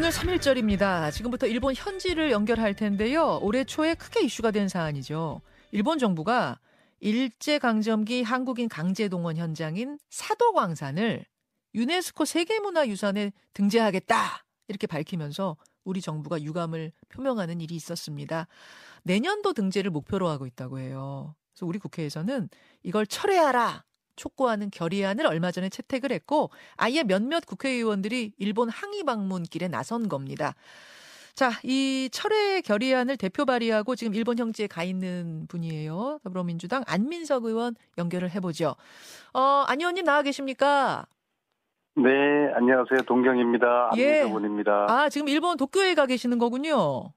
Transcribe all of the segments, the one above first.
오늘 3일절입니다. 지금부터 일본 현지를 연결할 텐데요. 올해 초에 크게 이슈가 된 사안이죠. 일본 정부가 일제강점기 한국인 강제동원 현장인 사도광산을 유네스코 세계문화유산에 등재하겠다. 이렇게 밝히면서 우리 정부가 유감을 표명하는 일이 있었습니다. 내년도 등재를 목표로 하고 있다고 해요. 그래서 우리 국회에서는 이걸 철회하라. 촉구하는 결의안을 얼마 전에 채택을 했고 아예 몇몇 국회의원들이 일본 항의 방문길에 나선 겁니다. 자, 이 철회 결의안을 대표 발의하고 지금 일본 형지에 가 있는 분이에요. 더불어민주당 안민석 의원 연결을 해보죠. 어, 안 의원님 나와 계십니까? 네, 안녕하세요. 동경입니다. 예. 안민석원입니다. 아, 지금 일본 도쿄에 가 계시는 거군요.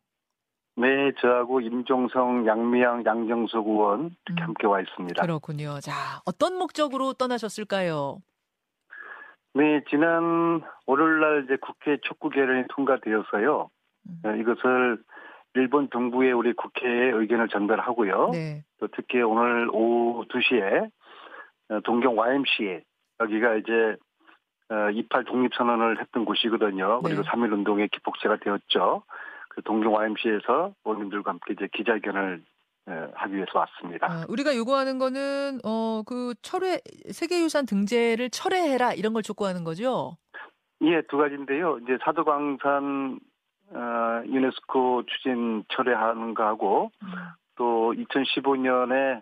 네, 저하고 임종성, 양미양, 양정석 의원 이렇게 음. 함께 와 있습니다. 그렇군요. 자, 어떤 목적으로 떠나셨을까요? 네, 지난 월요일날 이제 국회 촉구 결의안이 통과되어서요. 음. 어, 이것을 일본 정부에 우리 국회에 의견을 전달하고요. 네. 또 특히 오늘 오후 2시에 어, 동경 YMCA 여기가 이제 어, 28 독립선언을 했던 곳이거든요. 네. 그리고 3.1 운동의 기폭제가 되었죠. 그 동경 YMCA에서 의원님들과 함께 이제 기자회견을 어, 하기 위해서 왔습니다. 아, 우리가 요구하는 거는 어 그 철회 세계유산 등재를 철회해라 이런 걸 촉구하는 거죠. 예, 두 가지인데요. 이제 사도광산 어, 유네스코 추진 철회하는 거하고 음. 또 2015년에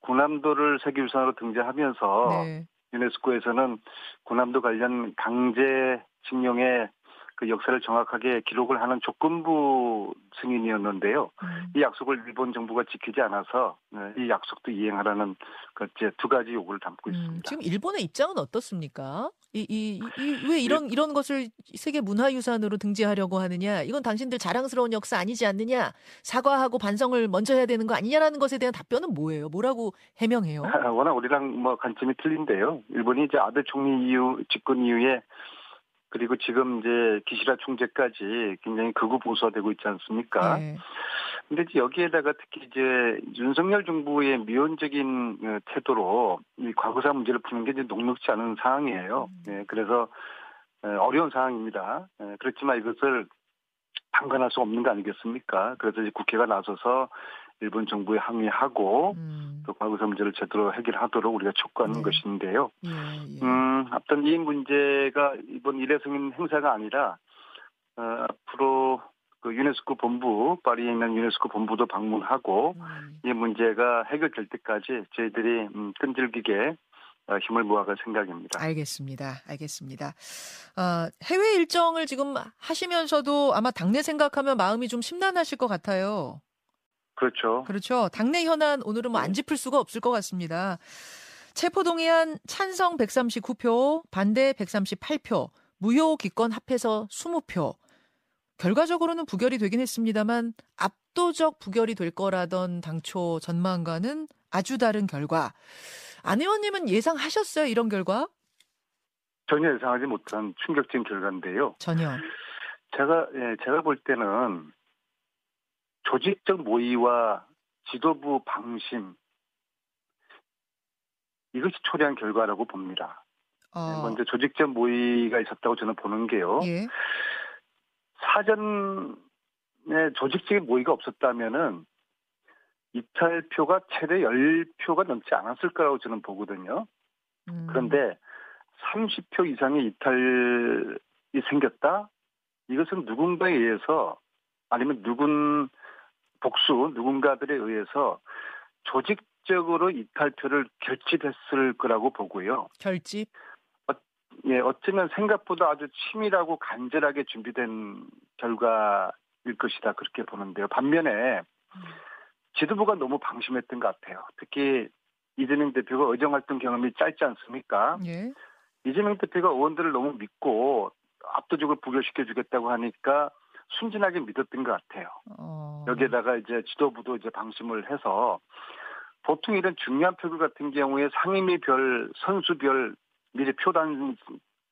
군함도를 세계유산으로 등재하면서 네. 유네스코에서는 군함도 관련 강제 징용의 그 역사를 정확하게 기록을 하는 조건부 승인이었는데요. 음. 이 약속을 일본 정부가 지키지 않아서 네, 이 약속도 이행하라는 그두 가지 요구를 담고 음, 있습니다. 지금 일본의 입장은 어떻습니까? 이, 이, 이, 왜 이런, 이런 것을 세계 문화유산으로 등재하려고 하느냐? 이건 당신들 자랑스러운 역사 아니지 않느냐? 사과하고 반성을 먼저 해야 되는 거 아니냐라는 것에 대한 답변은 뭐예요? 뭐라고 해명해요? 워낙 우리랑 뭐 관점이 틀린데요. 일본이 이제 아베 총리 이후 집권 이후에 그리고 지금 이제 기시다 총재까지 굉장히 극우 보수화되고 있지 않습니까? 네. 근데 이제 여기에다가 특히 이제 윤석열 정부의 미온적인 어, 태도로 이 과거사 문제를 푸는 게 이제 녹록지 않은 상황이에요. 네, 그래서 어, 어려운 상황입니다. 예, 그렇지만 이것을 방관할 수 없는 거 아니겠습니까? 그래서 이제 국회가 나서서 일본 정부에 항의하고 음, 또 과거사 문제를 제대로 해결하도록 우리가 촉구하는 네. 것인데요. 예, 예. 음, 앞선 이 문제가 이번 일회성인 행사가 아니라 어, 앞으로 그 유네스코 본부 파리에 있는 유네스코 본부도 방문하고 음. 이 문제가 해결될 때까지 저희들이 음, 끈질기게 어, 힘을 모아갈 생각입니다. 알겠습니다. 알겠습니다. 아, 해외 일정을 지금 하시면서도 아마 당내 생각하면 마음이 좀 심란하실 것 같아요. 그렇죠. 그렇죠. 당내 현안 오늘은 뭐 안 짚을 수가 없을 것 같습니다. 체포동의안 찬성 139표, 반대 138표, 무효 기권 합해서 20표. 결과적으로는 부결이 되긴 했습니다만 압도적 부결이 될 거라던 당초 전망과는 아주 다른 결과. 안 의원님은 예상하셨어요? 이런 결과? 전혀 예상하지 못한 충격적인 결과인데요. 전혀. 제가 예, 제가 볼 때는 조직적 모의와 지도부 방심 이것이 초래한 결과라고 봅니다. 어, 먼저 조직적 모의가 있었다고 저는 보는 게요. 예. 사전에 조직적인 모의가 없었다면은 이탈표가 최대 10표가 넘지 않았을 거라고 저는 보거든요. 음, 그런데 30표 이상의 이탈이 생겼다? 이것은 누군가에 의해서 아니면 누군 복수 누군가들에 의해서 조직적으로 이탈표를 결집했을 거라고 보고요. 결집. 예, 어쩌면 생각보다 아주 치밀하고 간절하게 준비된 결과일 것이다 그렇게 보는데요. 반면에 지도부가 너무 방심했던 것 같아요. 특히 이재명 대표가 의정활동 경험이 짧지 않습니까? 예. 이재명 대표가 의원들을 너무 믿고 압도적으로 부결시켜 주겠다고 하니까 순진하게 믿었던 것 같아요. 어, 여기에다가 이제 지도부도 이제 방심을 해서 보통 이런 중요한 표결 같은 경우에 상임위별, 선수별 미리 표단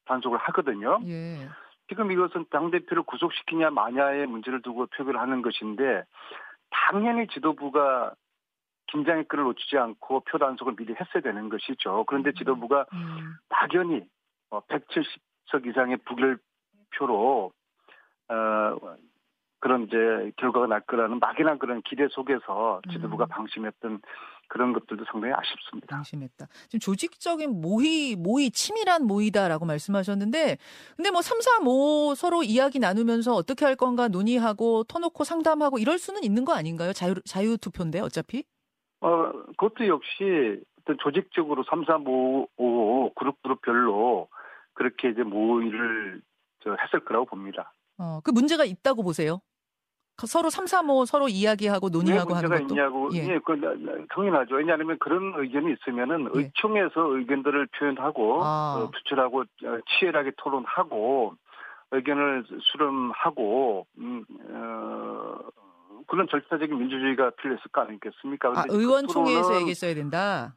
단속을 하거든요. 예. 지금 이것은 당 대표를 구속시키냐 마냐의 문제를 두고 표결을 하는 것인데 당연히 지도부가 긴장의 끈을 놓치지 않고 표 단속을 미리 했어야 되는 것이죠. 그런데 지도부가 음, 막연히 170석 이상의 부결 표로 어, 그런 이제 결과가 날 거라는 막연한 그런 기대 속에서 지도부가 음. 방심했던 그런 것들도 상당히 아쉽습니다. 방심했다. 지금 조직적인 모의, 모의, 치밀한 모의다라고 말씀하셨는데, 근데 뭐 3, 4, 5 서로 이야기 나누면서 어떻게 할 건가 논의하고 터놓고 상담하고 이럴 수는 있는 거 아닌가요? 자유, 자유 투표인데 어차피? 어, 그것도 역시 어떤 조직적으로 3, 4, 5, 5 그룹 그룹별로 그렇게 이제 모의를 저 했을 거라고 봅니다. 어, 그 문제가 있다고 보세요? 그 서로 3, 4, 5 서로 이야기하고 논의하고 왜 하는 문제가 것도. 있냐고 예. 예, 그 당연하죠. 왜냐하면 그런 의견이 있으면은 예. 의총에서 의견들을 표현하고 아. 어, 투출하고 어, 치열하게 토론하고 의견을 수렴하고 음, 어, 그런 절차적인 민주주의가 필요했을 거 아니겠습니까? 아, 근데 의원총회에서 얘기했어야 된다.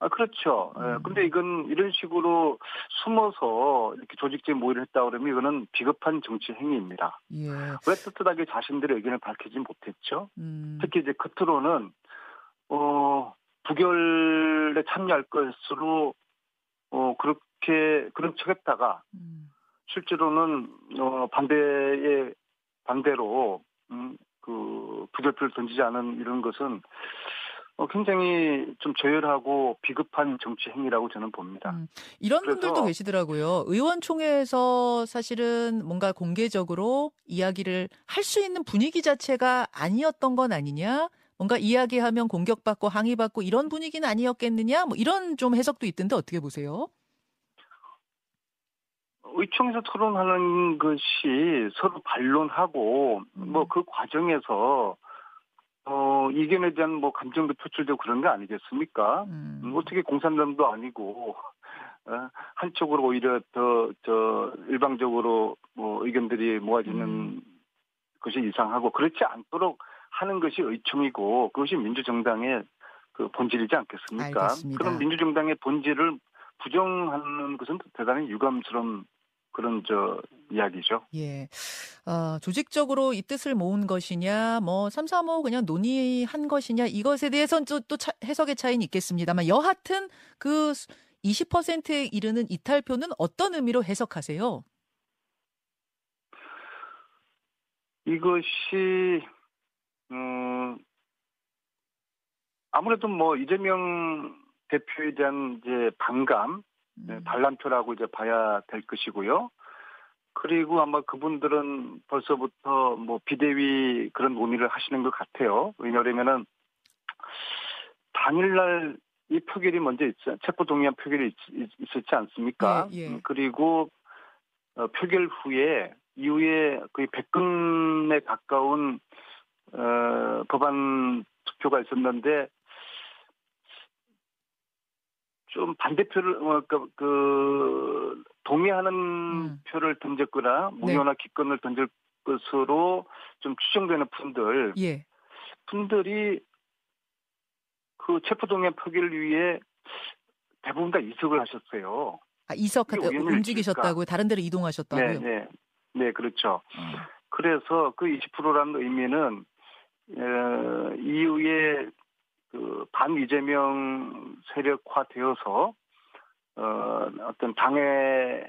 아, 그렇죠. 예, 음. 근데 이건 이런 식으로 숨어서 이렇게 조직적 모의를 했다 그러면 이거는 비겁한 정치 행위입니다. 예. 왜 떳떳하게 자신들의 의견을 밝히지 못했죠? 음. 특히 이제 겉으로는 어 부결에 참여할 것으로 어 그렇게 그런 척 했다가 음. 실제로는 어 반대에 반대로 음 그 부결표를 던지지 않은 이런 것은 어 굉장히 좀 저열하고 비급한 정치 행위라고 저는 봅니다. 음. 이런 분들도 계시더라고요. 의원총회에서 사실은 뭔가 공개적으로 이야기를 할 수 있는 분위기 자체가 아니었던 건 아니냐? 뭔가 이야기하면 공격받고 항의받고 이런 분위기는 아니었겠느냐? 뭐 이런 좀 해석도 있던데 어떻게 보세요? 의총에서 토론하는 것이 서로 반론하고 음. 뭐그 과정에서 어 이견에 대한 뭐 감정도 표출되고 그런 거 아니겠습니까? 음. 음, 어떻게 공산당도 아니고 어, 한쪽으로 오히려 더 저 일방적으로 뭐 의견들이 모아지는 음. 것이 이상하고 그렇지 않도록 하는 것이 의총이고 그것이 민주정당의 그 본질이지 않겠습니까? 알겠습니다. 그런 민주정당의 본질을 부정하는 것은 대단히 유감스러운 그런 저 이야기죠. 예. 어, 조직적으로 이 뜻을 모은 것이냐, 뭐, 3, 3, 5 그냥 논의한 것이냐, 이것에 대해서는 또, 또 차- 해석의 차이는 있겠습니다만, 여하튼 그 20%에 이르는 이탈표는 어떤 의미로 해석하세요? 이것이 음 아무래도 뭐 이재명 대표에 대한 이제 반감, 네, 음. 반란표라고 이제 봐야 될 것이고요. 그리고 아마 그분들은 벌써부터 뭐 비대위 그런 논의를 하시는 것 같아요. 왜냐하면은 당일날 이 표결이 먼저 있, 체포 동의안 표결이 있, 었지 않습니까? 예, 예. 음, 그리고 어, 표결 후에 이후에 거의 100건에 가까운 어, 법안 투표가 있었는데 좀 반대표를 어, 그, 그 동의하는 음. 표를 던졌거나 무효나 기권을 던질 것으로 좀 추정되는 분들 예. 분들이 그 체포동의안 표결을 위해 대부분 다 이석을 하셨어요. 아, 이석 이게 우연일일까? 움직이셨다고요? 다른 데로 이동하셨다고요? 네, 네, 네, 그렇죠. 어. 그래서 그 20%라는 의미는 어, 이후에 그 반이재명 세력화되어서 어, 어떤 당의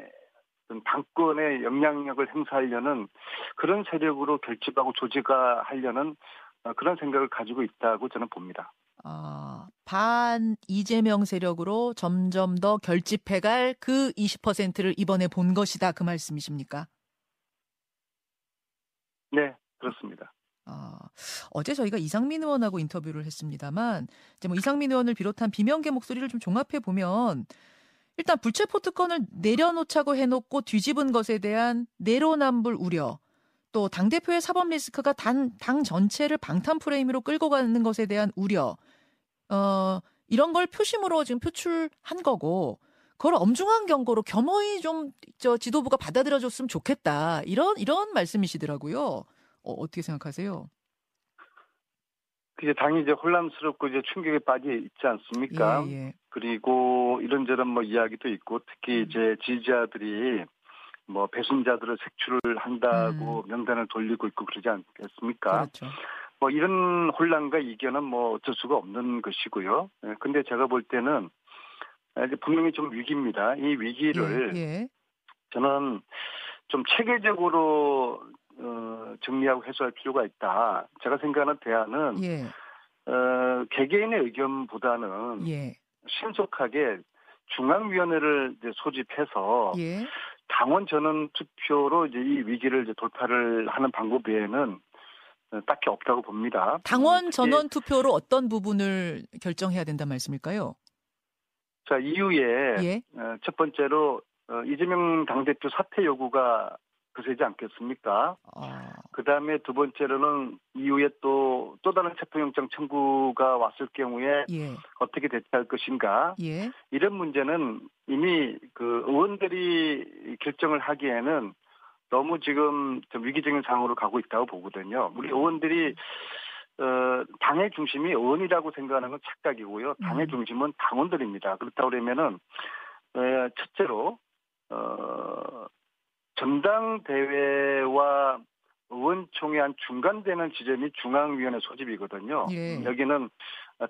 어떤 당권의 영향력을 행사하려는 그런 세력으로 결집하고 조직화 하려는 어, 그런 생각을 가지고 있다고 저는 봅니다. 아, 반 이재명 세력으로 점점 더 결집해갈 그 20%를 이번에 본 것이다. 그 말씀이십니까? 네, 그렇습니다. 아, 어제 저희가 이상민 의원하고 인터뷰를 했습니다만, 이제 뭐 이상민 의원을 비롯한 비명계 목소리를 좀 종합해 보면, 일단 불체포 특권을 내려놓자고 해놓고 뒤집은 것에 대한 내로남불 우려, 또 당 대표의 사법 리스크가 단, 당 전체를 방탄 프레임으로 끌고 가는 것에 대한 우려, 어, 이런 걸 표심으로 지금 표출한 거고, 그걸 엄중한 경고로 겸허히 좀 저 지도부가 받아들여줬으면 좋겠다. 이런, 이런 말씀이시더라고요. 어, 어떻게 생각하세요? 이제 당이 이제 혼란스럽고 이제 충격에 빠져 있지 않습니까? 예, 예. 그리고 이런저런 뭐 이야기도 있고 특히 음. 이제 지지자들이 뭐 배신자들을 색출을 한다고 명단을 돌리고 있고 그러지 않겠습니까? 음. 그렇죠. 뭐 이런 혼란과 이견은 뭐 어쩔 수가 없는 것이고요. 예, 근데 제가 볼 때는 이제 분명히 좀 위기입니다. 이 위기를 예, 예. 저는 좀 체계적으로 어, 정리하고 해소할 필요가 있다. 제가 생각하는 대안은 예. 어, 개개인의 의견보다는 예. 신속하게 중앙위원회를 이제 소집해서 예. 당원 전원 투표로 이제 이 위기를 이제 돌파를 하는 방법 외에는 딱히 없다고 봅니다. 당원 전원 투표로 어떤 부분을 결정해야 된다 말씀일까요? 자 이후에 예. 어, 첫 번째로 어, 이재명 당대표 사퇴 요구가 그세지 않겠습니까? 아. 그 다음에 두 번째로는 이후에 또, 또 다른 체포영장 청구가 왔을 경우에 예. 어떻게 대처할 것인가. 예. 이런 문제는 이미 그 의원들이 결정을 하기에는 너무 지금 좀 위기적인 상황으로 가고 있다고 보거든요. 우리 의원들이 어, 당의 중심이 의원이라고 생각하는 건 착각이고요. 당의 음. 중심은 당원들입니다. 그렇다 그러면은 어, 첫째로 어, 전당대회와 의원총회 한 중간 되는 지점이 중앙위원회 소집이거든요. 예. 여기는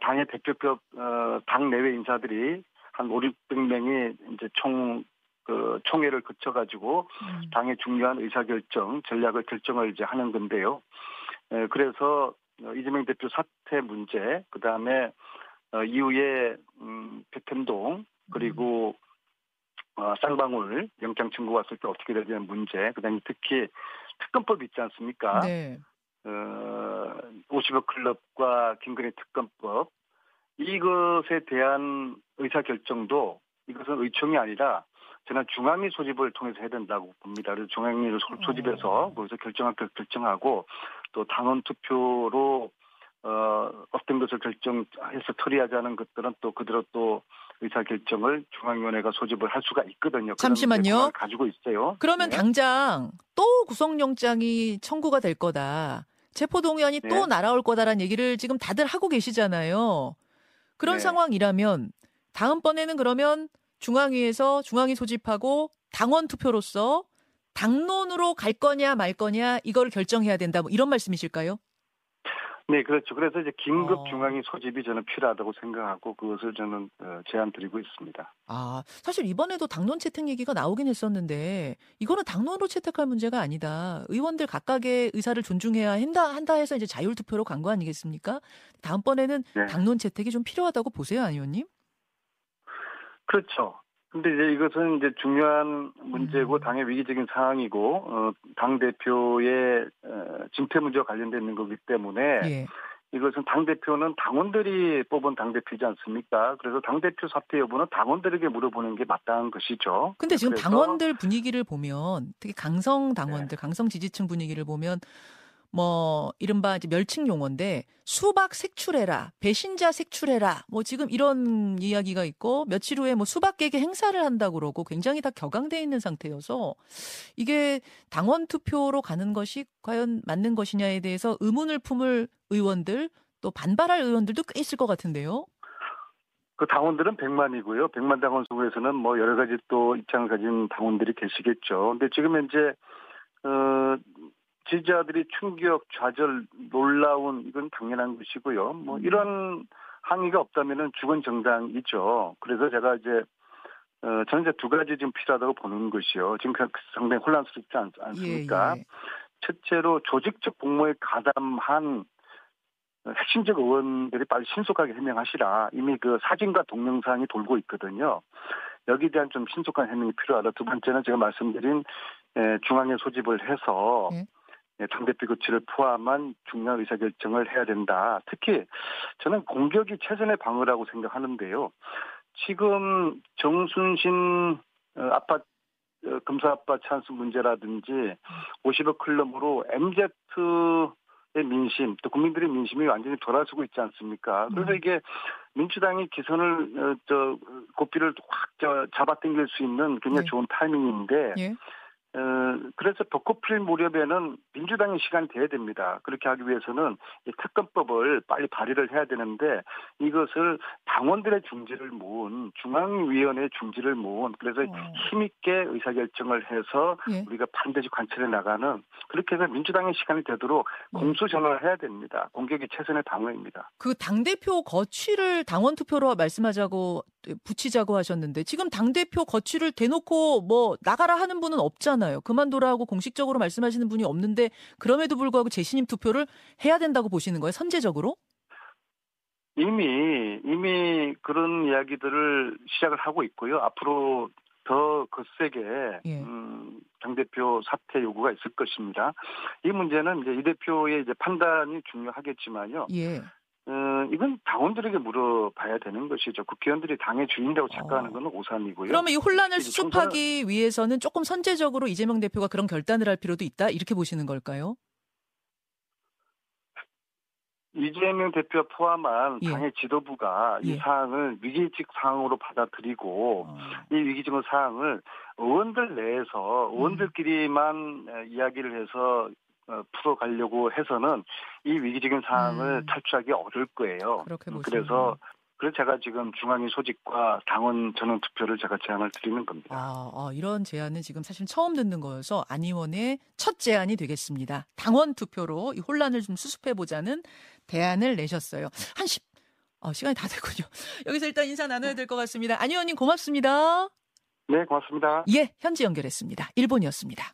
당의 대표급 어, 당 내외 인사들이 한 5, 600명이 이제 총, 그 총회를 거쳐 가지고 음. 당의 중요한 의사 결정, 전략을 결정을 이제 하는 건데요. 에, 그래서 이재명 대표 사퇴 문제, 그 다음에 어, 이후에 음, 백현동 그리고 음. 어, 쌍방울 영장 청구 왔을 때 어떻게 되야 되는 문제, 그다음에 특히 특검법 있지 않습니까? 네. 어, 50억 클럽과 김건희 특검법 이것에 대한 의사 결정도 이것은 의총이 아니라 저는 중앙위 소집을 통해서 해야 된다고 봅니다. 그래서 중앙위를 소집해서 어. 거기서 결정할 것 결정하고 또 당원 투표로 어, 어떤 것을 결정해서 처리하자는 것들은 또 그대로 또 의사 결정을 중앙위원회가 소집을 할 수가 있거든요. 잠시만요. 가지고 있어요. 그러면 네. 당장 또 구속영장이 청구가 될 거다. 체포동의안이 네. 또 날아올 거다라는 얘기를 지금 다들 하고 계시잖아요. 그런 네. 상황이라면 다음번에는 그러면 중앙위에서 중앙위 소집하고 당원 투표로서 당론으로 갈 거냐 말 거냐 이걸 결정해야 된다. 뭐 이런 말씀이실까요? 네, 그렇죠. 그래서 이제 긴급 어. 중앙위 소집이 저는 필요하다고 생각하고 그것을 저는 어, 제안 드리고 있습니다. 아, 사실 이번에도 당론 채택 얘기가 나오긴 했었는데 이거는 당론으로 채택할 문제가 아니다. 의원들 각각의 의사를 존중해야 한다 한다 해서 이제 자율 투표로 간 거 아니겠습니까? 다음번에는 네. 당론 채택이 좀 필요하다고 보세요, 안 의원님? 그렇죠. 근데 이제 이것은 이제 중요한 문제고 음. 당의 위기적인 상황이고 어, 당 대표의 어, 진퇴 문제와 관련되어 있는 거기 때문에 예. 이것은 당 대표는 당원들이 뽑은 당 대표이지 않습니까? 그래서 당 대표 사퇴 여부는 당원들에게 물어보는 게 마땅한 것이죠. 근데 지금 당원들 분위기를 보면 특히 강성 당원들, 네. 강성 지지층 분위기를 보면 뭐 이른바 이제 멸칭 용어인데 수박 색출해라, 배신자 색출해라, 뭐 지금 이런 이야기가 있고 며칠 후에 뭐 수박 깨게 행사를 한다 고 그러고 굉장히 다 격앙돼 있는 상태여서 이게 당원 투표로 가는 것이 과연 맞는 것이냐에 대해서 의문을 품을 의원들 또 반발할 의원들도 꽤 있을 것 같은데요. 그 당원들은 100만이고요. 100만 당원 속에서는 뭐 여러 가지 또 입장을 가진 당원들이 계시겠죠. 근데 지금 현재 어 지지자들이 충격, 좌절, 놀라운 이건 당연한 것이고요. 뭐 음. 이런 항의가 없다면은 죽은 정당이죠. 그래서 제가 이제 어, 저는 이제 두 가지 지금 필요하다고 보는 것이요. 지금 그 상당히 혼란스럽지 않, 습니까 예, 예. 첫째로 조직적 복무에 가담한 핵심적 의원들이 빨리 신속하게 해명하시라. 이미 그 사진과 동영상이 돌고 있거든요. 여기에 대한 좀 신속한 해명이 필요하다. 두 번째는 제가 말씀드린 중앙에 소집을 해서 예. 예, 당대표 교체를 포함한 중요한 의사결정을 해야 된다. 특히 저는 공격이 최선의 방어라고 생각하는데요. 지금 정순신 어, 아빠 어, 검사 아빠 찬스 문제라든지 50억 클럽으로 MZ의 민심 또 국민들의 민심이 완전히 돌아서고 있지 않습니까? 그래서 음. 이게 민주당이 기선을 어, 저 고삐를 확 잡아당길 수 있는 굉장히 네. 좋은 타이밍인데 예. 어, 그래서 벚꽃 필 무렵에는 민주당의 시간이 돼야 됩니다. 그렇게 하기 위해서는 이 특검법을 빨리 발의를 해야 되는데 이것을 당원들의 중지를 모은 중앙위원회의 중지를 모은 그래서 어. 힘있게 의사결정을 해서 예. 우리가 반드시 관찰해 나가는 그렇게 해서 민주당의 시간이 되도록 예. 공수전을 해야 됩니다. 공격이 최선의 방어입니다. 그 당대표 거취를 당원 투표로 말씀하자고 붙이자고 하셨는데 지금 당 대표 거취를 대놓고 뭐 나가라 하는 분은 없잖아요. 그만둬라고 공식적으로 말씀하시는 분이 없는데 그럼에도 불구하고 재신임 투표를 해야 된다고 보시는 거예요. 선제적으로? 이미 이미 그런 이야기들을 시작을 하고 있고요. 앞으로 더 거세게 예. 음, 당 대표 사퇴 요구가 있을 것입니다. 이 문제는 이제 이 대표의 이제 판단이 중요하겠지만요. 예. 어, 이건 당원들에게 물어봐야 되는 것이죠. 국회의원들이 당의 주인이라고 착각하는 것은 어. 오산이고요. 그러면 이 혼란을 수습하기 총선... 위해서는 조금 선제적으로 이재명 대표가 그런 결단을 할 필요도 있다 이렇게 보시는 걸까요? 이재명 대표 포함한 예. 당의 지도부가 예. 이 사항을 위기직 사항으로 받아들이고 어. 이 위기직 사항을 의원들 내에서 의원들끼리만 음. 이야기를 해서 어, 풀어가려고 해서는 이 위기적인 상황을 음. 탈출하기 어려울 거예요. 그래서 그래서 제가 지금 중앙위 소집과 당원 전원 투표를 제가 제안을 드리는 겁니다. 아, 아, 이런 제안은 지금 사실 처음 듣는 거여서 안 의원의 첫 제안이 되겠습니다. 당원 투표로 이 혼란을 좀 수습해 보자는 대안을 내셨어요. 한 10, 어, 시간이 다 됐군요. 여기서 일단 인사 나눠야 될 것 같습니다. 안 의원님 고맙습니다. 네, 고맙습니다. 예, 현지 연결했습니다. 일본이었습니다.